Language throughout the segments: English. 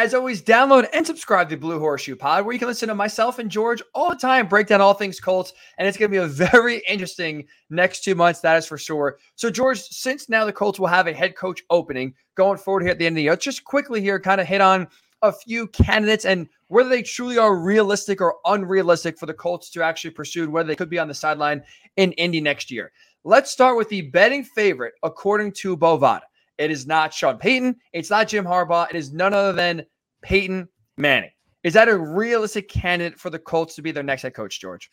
As always, download and subscribe to Blue Horseshoe Pod, where you can listen to myself and George all the time break down all things Colts. And it's going to be a very interesting next two months, that is for sure. So, George, since now the Colts will have a head coach opening going forward here at the end of the year, just quickly here, kind of hit on a few candidates and whether they truly are realistic or unrealistic for the Colts to actually pursue, whether they could be on the sideline in Indy next year. Let's start with the betting favorite, according to Bovada. It is not Sean Payton. It's not Jim Harbaugh. It is none other than Peyton Manning. Is that a realistic candidate for the Colts to be their next head coach, George?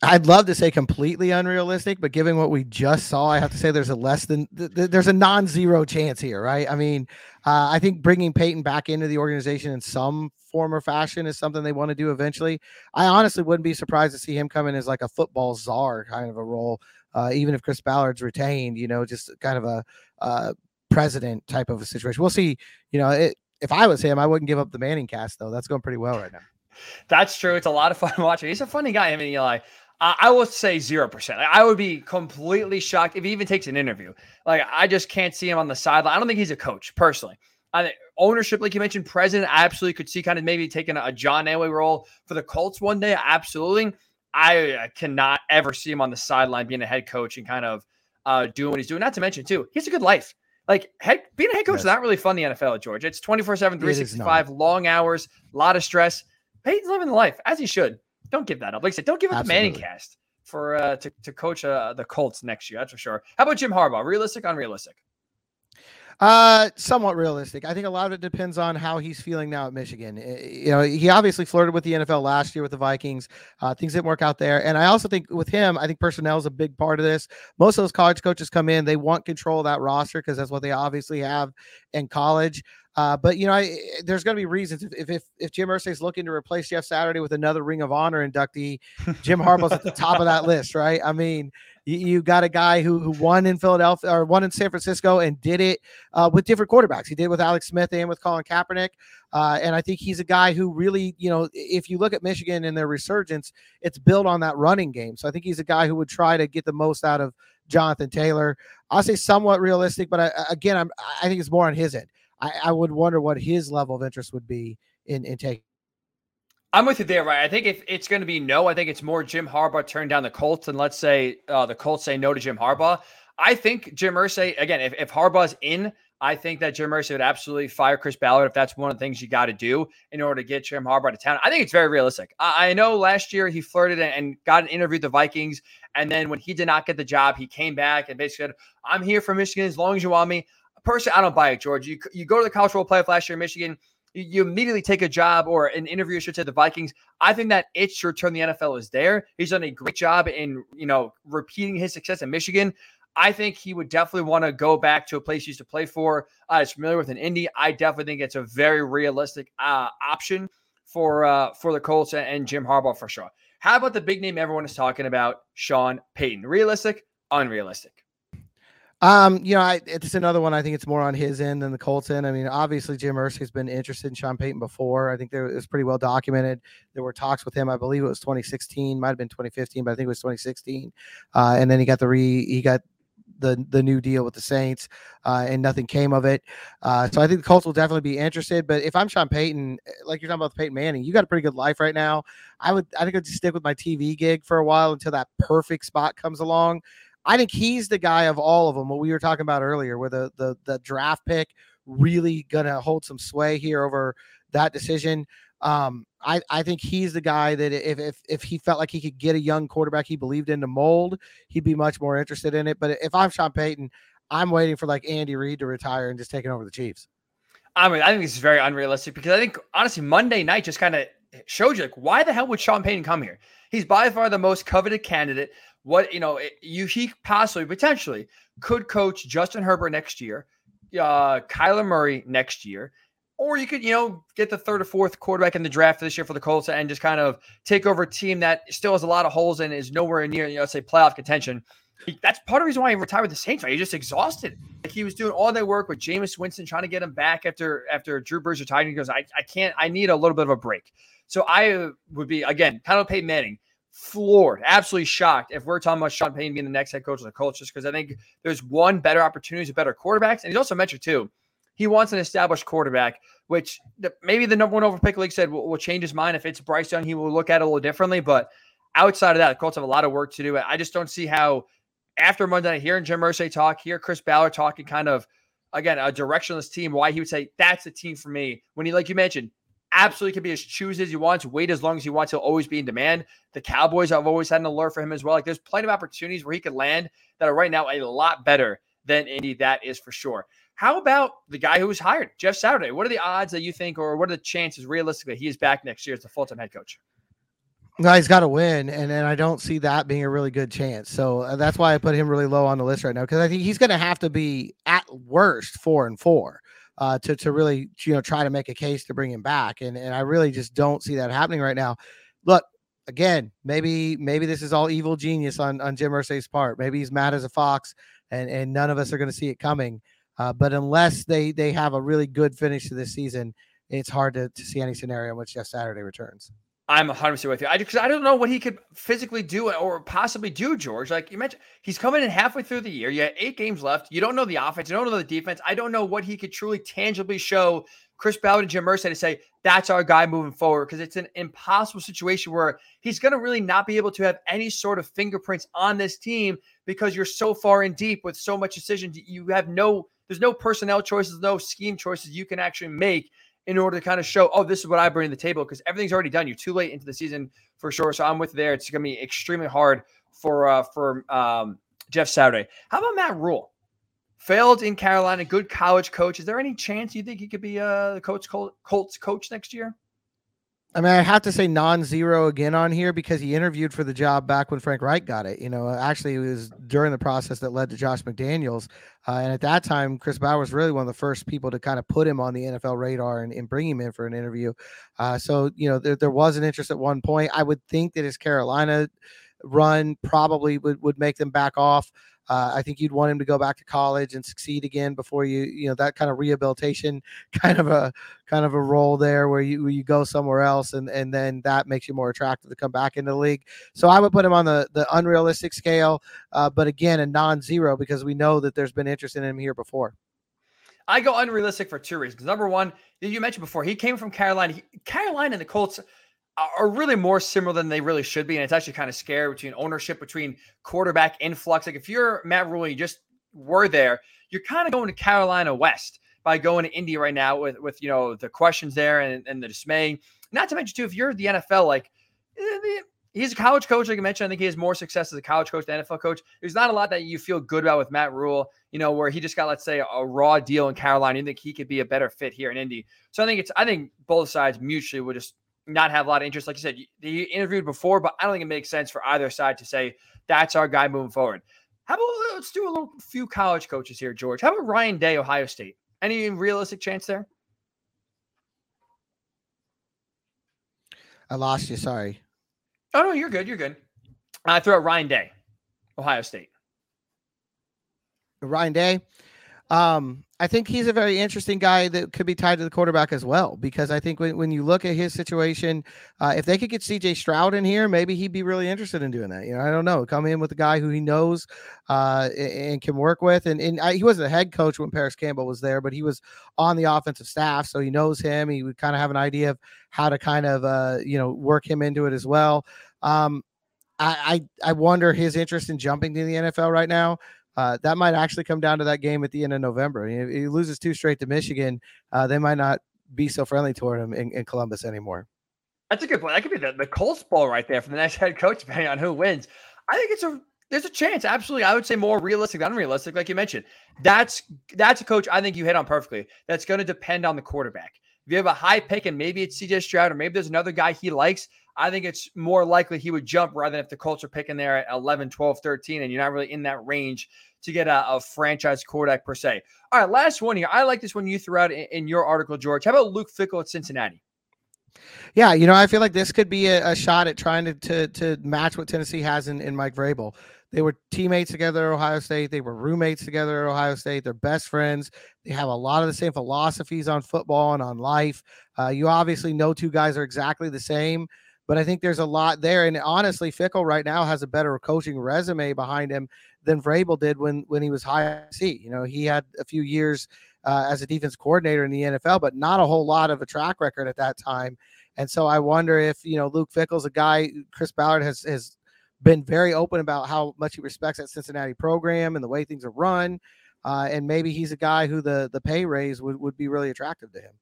I'd love to say completely unrealistic, but given what we just saw, I have to say there's a less than th- th- there's a non-zero chance here, right? I mean, uh, I think bringing Peyton back into the organization in some form or fashion is something they want to do eventually. I honestly wouldn't be surprised to see him come in as like a football czar kind of a role, uh, even if Chris Ballard's retained. You know, just kind of a uh, president type of a situation. We'll see. You know, it, if I was him, I wouldn't give up the ManningCast though. That's going pretty well right now. That's true. It's a lot of fun watching. He's a funny guy. I mean, Eli. Uh, I will say zero percent. I would be completely shocked if he even takes an interview. Like I just can't see him on the sideline. I don't think he's a coach personally. I think ownership, like you mentioned, president, I absolutely could see kind of maybe taking a John Elway role for the Colts one day. Absolutely. I cannot ever see him on the sideline being a head coach and kind of uh, doing what he's doing. Not to mention, too, he has a good life. Like head, being a head coach yes. is not really fun in the NFL, George. It's 24 7, 365, long hours, a lot of stress. Peyton's living the life as he should. Don't give that up. Like I said, don't give up Absolutely. the ManningCast for uh, to, to coach uh, the Colts next year. That's for sure. How about Jim Harbaugh? Realistic, unrealistic? Uh, somewhat realistic. I think a lot of it depends on how he's feeling now at Michigan. You know, he obviously flirted with the NFL last year with the Vikings. Uh, things didn't work out there, and I also think with him, I think personnel is a big part of this. Most of those college coaches come in, they want control of that roster because that's what they obviously have in college. Uh, but you know, I, there's going to be reasons if if if Jim Irsay is looking to replace Jeff Saturday with another Ring of Honor inductee, Jim Harbaugh's at the top of that list, right? I mean, you, you, got a guy who who won in Philadelphia or won in San Francisco and did it uh, with different quarterbacks. He did with Alex Smith and with Colin Kaepernick, uh, and I think he's a guy who really, you know, if you look at Michigan and their resurgence, it's built on that running game. So I think he's a guy who would try to get the most out of Jonathan Taylor. I'll say somewhat realistic, but I, again, I'm I think it's more on his end. I, I would wonder what his level of interest would be in in taking. I'm with you there, right? I think if it's going to be no, I think it's more Jim Harbaugh turn down the Colts, and let's say uh, the Colts say no to Jim Harbaugh. I think Jim Irsay again. If, if Harbaugh's in, I think that Jim Irsay would absolutely fire Chris Ballard if that's one of the things you got to do in order to get Jim Harbaugh to town. I think it's very realistic. I, I know last year he flirted and got an interview with the Vikings, and then when he did not get the job, he came back and basically said, "I'm here for Michigan as long as you want me." Personally, I don't buy it, George. You you go to the college football playoff last year in Michigan, you, you immediately take a job or an interview, should say, the Vikings. I think that itch to return the NFL is there. He's done a great job in you know repeating his success in Michigan. I think he would definitely want to go back to a place he used to play for. Uh, is familiar with an Indy. I definitely think it's a very realistic uh, option for uh, for the Colts and Jim Harbaugh for sure. How about the big name everyone is talking about, Sean Payton? Realistic, unrealistic? Um, you know, I, it's another one. I think it's more on his end than the Colts end. I mean, obviously Jim Irsay has been interested in Sean Payton before. I think there it was pretty well documented. There were talks with him. I believe it was 2016, might have been 2015, but I think it was 2016. Uh, and then he got the re he got the the new deal with the Saints, uh, and nothing came of it. Uh, so I think the Colts will definitely be interested. But if I'm Sean Payton, like you're talking about Peyton Manning, you got a pretty good life right now. I would I think I'd just stick with my TV gig for a while until that perfect spot comes along. I think he's the guy of all of them. What we were talking about earlier, where the the the draft pick really gonna hold some sway here over that decision. Um, I, I think he's the guy that if, if if he felt like he could get a young quarterback he believed in to mold, he'd be much more interested in it. But if I'm Sean Payton, I'm waiting for like Andy Reid to retire and just taking over the Chiefs. I mean, I think it's very unrealistic because I think honestly, Monday night just kind of showed you like why the hell would Sean Payton come here? He's by far the most coveted candidate. What you know, you he possibly potentially could coach Justin Herbert next year, uh, Kyler Murray next year. Or you could, you know, get the third or fourth quarterback in the draft this year for the Colts and just kind of take over a team that still has a lot of holes and is nowhere near, you know, say playoff contention. That's part of the reason why he retired with the Saints. Right? He's just exhausted. Like he was doing all that work with Jameis Winston, trying to get him back after after Drew Brees retired. He goes, I, I can't. I need a little bit of a break. So I would be again kind of Peyton Manning, floored, absolutely shocked if we're talking about Sean Payton being the next head coach of the Colts, just because I think there's one better opportunities, better quarterbacks, and he's also mentioned too he wants an established quarterback, which maybe the number one over pick league said will, will, change his mind. If it's Bryce Young, he will look at it a little differently. But outside of that, the Colts have a lot of work to do. I just don't see how after Monday night, hearing Jim Irsay talk, hear Chris Ballard talking kind of again a directionless team, why he would say that's the team for me. When he, like you mentioned, absolutely can be as choose as he wants, wait as long as he wants, he'll always be in demand. The Cowboys have always had an alert for him as well. Like there's plenty of opportunities where he could land that are right now a lot better than Indy. That is for sure. How about the guy who was hired, Jeff Saturday? What are the odds that you think, or what are the chances realistically he is back next year as the full time head coach? He's got to win, and and I don't see that being a really good chance. So uh, that's why I put him really low on the list right now because I think he's going to have to be at worst four and four uh, to to really you know try to make a case to bring him back, and and I really just don't see that happening right now. Look, again, maybe maybe this is all evil genius on on Jim Irsay's part. Maybe he's mad as a fox, and and none of us are going to see it coming. Uh, but unless they they have a really good finish to this season, it's hard to, to see any scenario in which Jeff Saturday returns. I'm 100% with you. I because I don't know what he could physically do or possibly do, George. Like you mentioned, he's coming in halfway through the year. You have eight games left. You don't know the offense. You don't know the defense. I don't know what he could truly tangibly show Chris Ballard and Jim Irsay to say that's our guy moving forward because it's an impossible situation where he's going to really not be able to have any sort of fingerprints on this team because you're so far in deep with so much decisions. You have no there's no personnel choices, no scheme choices you can actually make in order to kind of show, oh, this is what I bring to the table because everything's already done. You're too late into the season for sure. So I'm with there. It's going to be extremely hard for uh, for um, Jeff Saturday. How about Matt Rhule? Failed in Carolina, good college coach. Is there any chance you think he could be uh, the coach Colts coach next year? I mean, I have to say non-zero again on here because he interviewed for the job back when Frank Reich got it. You know, actually, it was during the process that led to Josh McDaniels, uh, and at that time, Chris Ballard was really one of the first people to kind of put him on the NFL radar and, and bring him in for an interview. Uh, so, you know, there, there was an interest at one point. I would think that his Carolina run probably would, would make them back off. Uh, I think you'd want him to go back to college and succeed again before you, you know, that kind of rehabilitation kind of a kind of a role there where you where you go somewhere else and and then that makes you more attractive to come back into the league. So I would put him on the the unrealistic scale, uh, but again a non-zero because we know that there's been interest in him here before. I go unrealistic for two reasons. Number one, you mentioned before, he came from Carolina. He, Carolina and the Colts are really more similar than they really should be. And it's actually kind of scary between ownership, between quarterback influx. Like if you're Matt Rhule, you just were there, you're kind of going to Carolina West by going to Indy right now with, with you know, the questions there and, and the dismay. Not to mention, too, if you're the NFL, like eh, he's a college coach, like I mentioned. I think he has more success as a college coach than NFL coach. There's not a lot that you feel good about with Matt Rhule, you know, where he just got, let's say, a raw deal in Carolina. You think he could be a better fit here in Indy. So I think it's, I think both sides mutually would just not have a lot of interest. Like you said, he interviewed before, but I don't think it makes sense for either side to say that's our guy moving forward. How about uh, let's do a little few college coaches here, George? How about Ryan Day, Ohio State? Any realistic chance there? I lost you. Sorry. Oh no, you're good. You're good. I throw out Ryan Day, Ohio State. Ryan Day. Um, I think he's a very interesting guy that could be tied to the quarterback as well, because I think when, when you look at his situation, uh, if they could get CJ Stroud in here, maybe he'd be really interested in doing that. You know, I don't know. Come in with a guy who he knows uh, and can work with. And, and I, he wasn't a head coach when Parris Campbell was there, but he was on the offensive staff. So he knows him. He would kind of have an idea of how to kind of, uh, you know, work him into it as well. Um, I, I, I wonder his interest in jumping to the NFL right now uh, that might actually come down to that game at the end of November. If he loses two straight to Michigan, uh, they might not be so friendly toward him in, in, Columbus anymore. That's a good point. That could be the, the Colts Bowl right there for the next head coach, depending on who wins. I think it's a there's a chance. Absolutely, I would say more realistic than unrealistic, like you mentioned. That's that's a coach I think you hit on perfectly. That's going to depend on the quarterback. If you have a high pick and maybe it's CJ Stroud or maybe there's another guy he likes, I think it's more likely he would jump rather than if the Colts are picking there at 11, 12, 13, and you're not really in that range to get a, a franchise quarterback per se. All right, last one here. I like this one you threw out in, in your article, George. How about Luke Fickell at Cincinnati? Yeah, you know, I feel like this could be a, a shot at trying to, to, to match what Tennessee has in, in Mike Vrabel. They were teammates together at Ohio State. They were roommates together at Ohio State. They're best friends. They have a lot of the same philosophies on football and on life. Uh, you obviously know two guys are exactly the same, but I think there's a lot there. And honestly, Fickell right now has a better coaching resume behind him than Vrabel did when when he was high C. You know, he had a few years uh, as a defense coordinator in the NFL, but not a whole lot of a track record at that time. And so I wonder if you know Luke Fickell's a guy. Chris Ballard has has been very open about how much he respects that Cincinnati program and the way things are run. Uh, and maybe he's a guy who the the pay raise would, would be really attractive to him.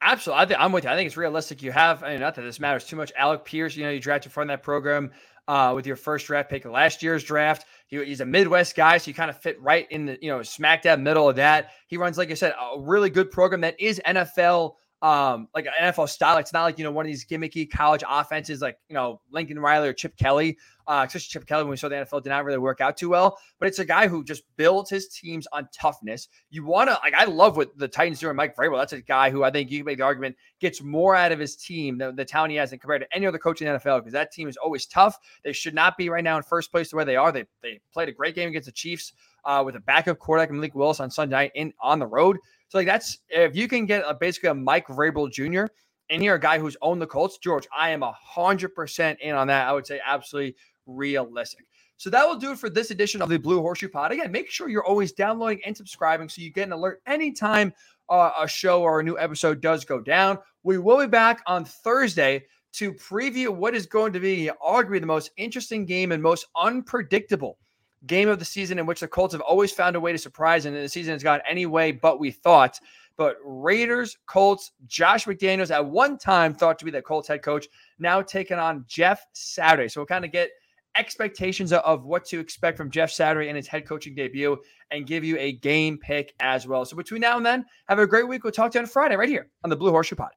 Absolutely. I think I'm with you. I think it's realistic. You have, I mean, not that this matters too much. Alec Pierce, you know, you drafted from that program uh, with your first draft pick last year's draft. He, he's a Midwest guy, so you kind of fit right in the, you know, smack dab middle of that. He runs, like I said, a really good program that is NFL um, like an NFL style. It's not like, you know, one of these gimmicky college offenses like, you know, Lincoln Riley or Chip Kelly. Uh, especially Chip Kelly when we saw the NFL did not really work out too well. But it's a guy who just builds his teams on toughness. You want to like I love what the Titans do and Mike Vrabel. That's a guy who I think you can make the argument gets more out of his team than the talent he has and compared to any other coach in the NFL because that team is always tough. They should not be right now in first place the way they are. They they played a great game against the Chiefs uh, with a backup quarterback and Malik Willis on Sunday in on the road. So like that's if you can get a, basically a Mike Vrabel Jr. and here a guy who's owned the Colts, George, I am a hundred percent in on that. I would say absolutely realistic. So that will do it for this edition of the Blue Horseshoe Pod. Again, make sure you're always downloading and subscribing so you get an alert anytime uh, a show or a new episode does go down. We will be back on Thursday to preview what is going to be arguably the most interesting game and most unpredictable game of the season in which the Colts have always found a way to surprise, and the season has gone any way but we thought. But Raiders, Colts, Josh McDaniels at one time thought to be the Colts head coach, now taking on Jeff Saturday. So we'll kind of get expectations of what to expect from Jeff Saturday in his head coaching debut and give you a game pick as well. So between now and then, have a great week. We'll talk to you on Friday right here on the Blue Horseshoe Pod.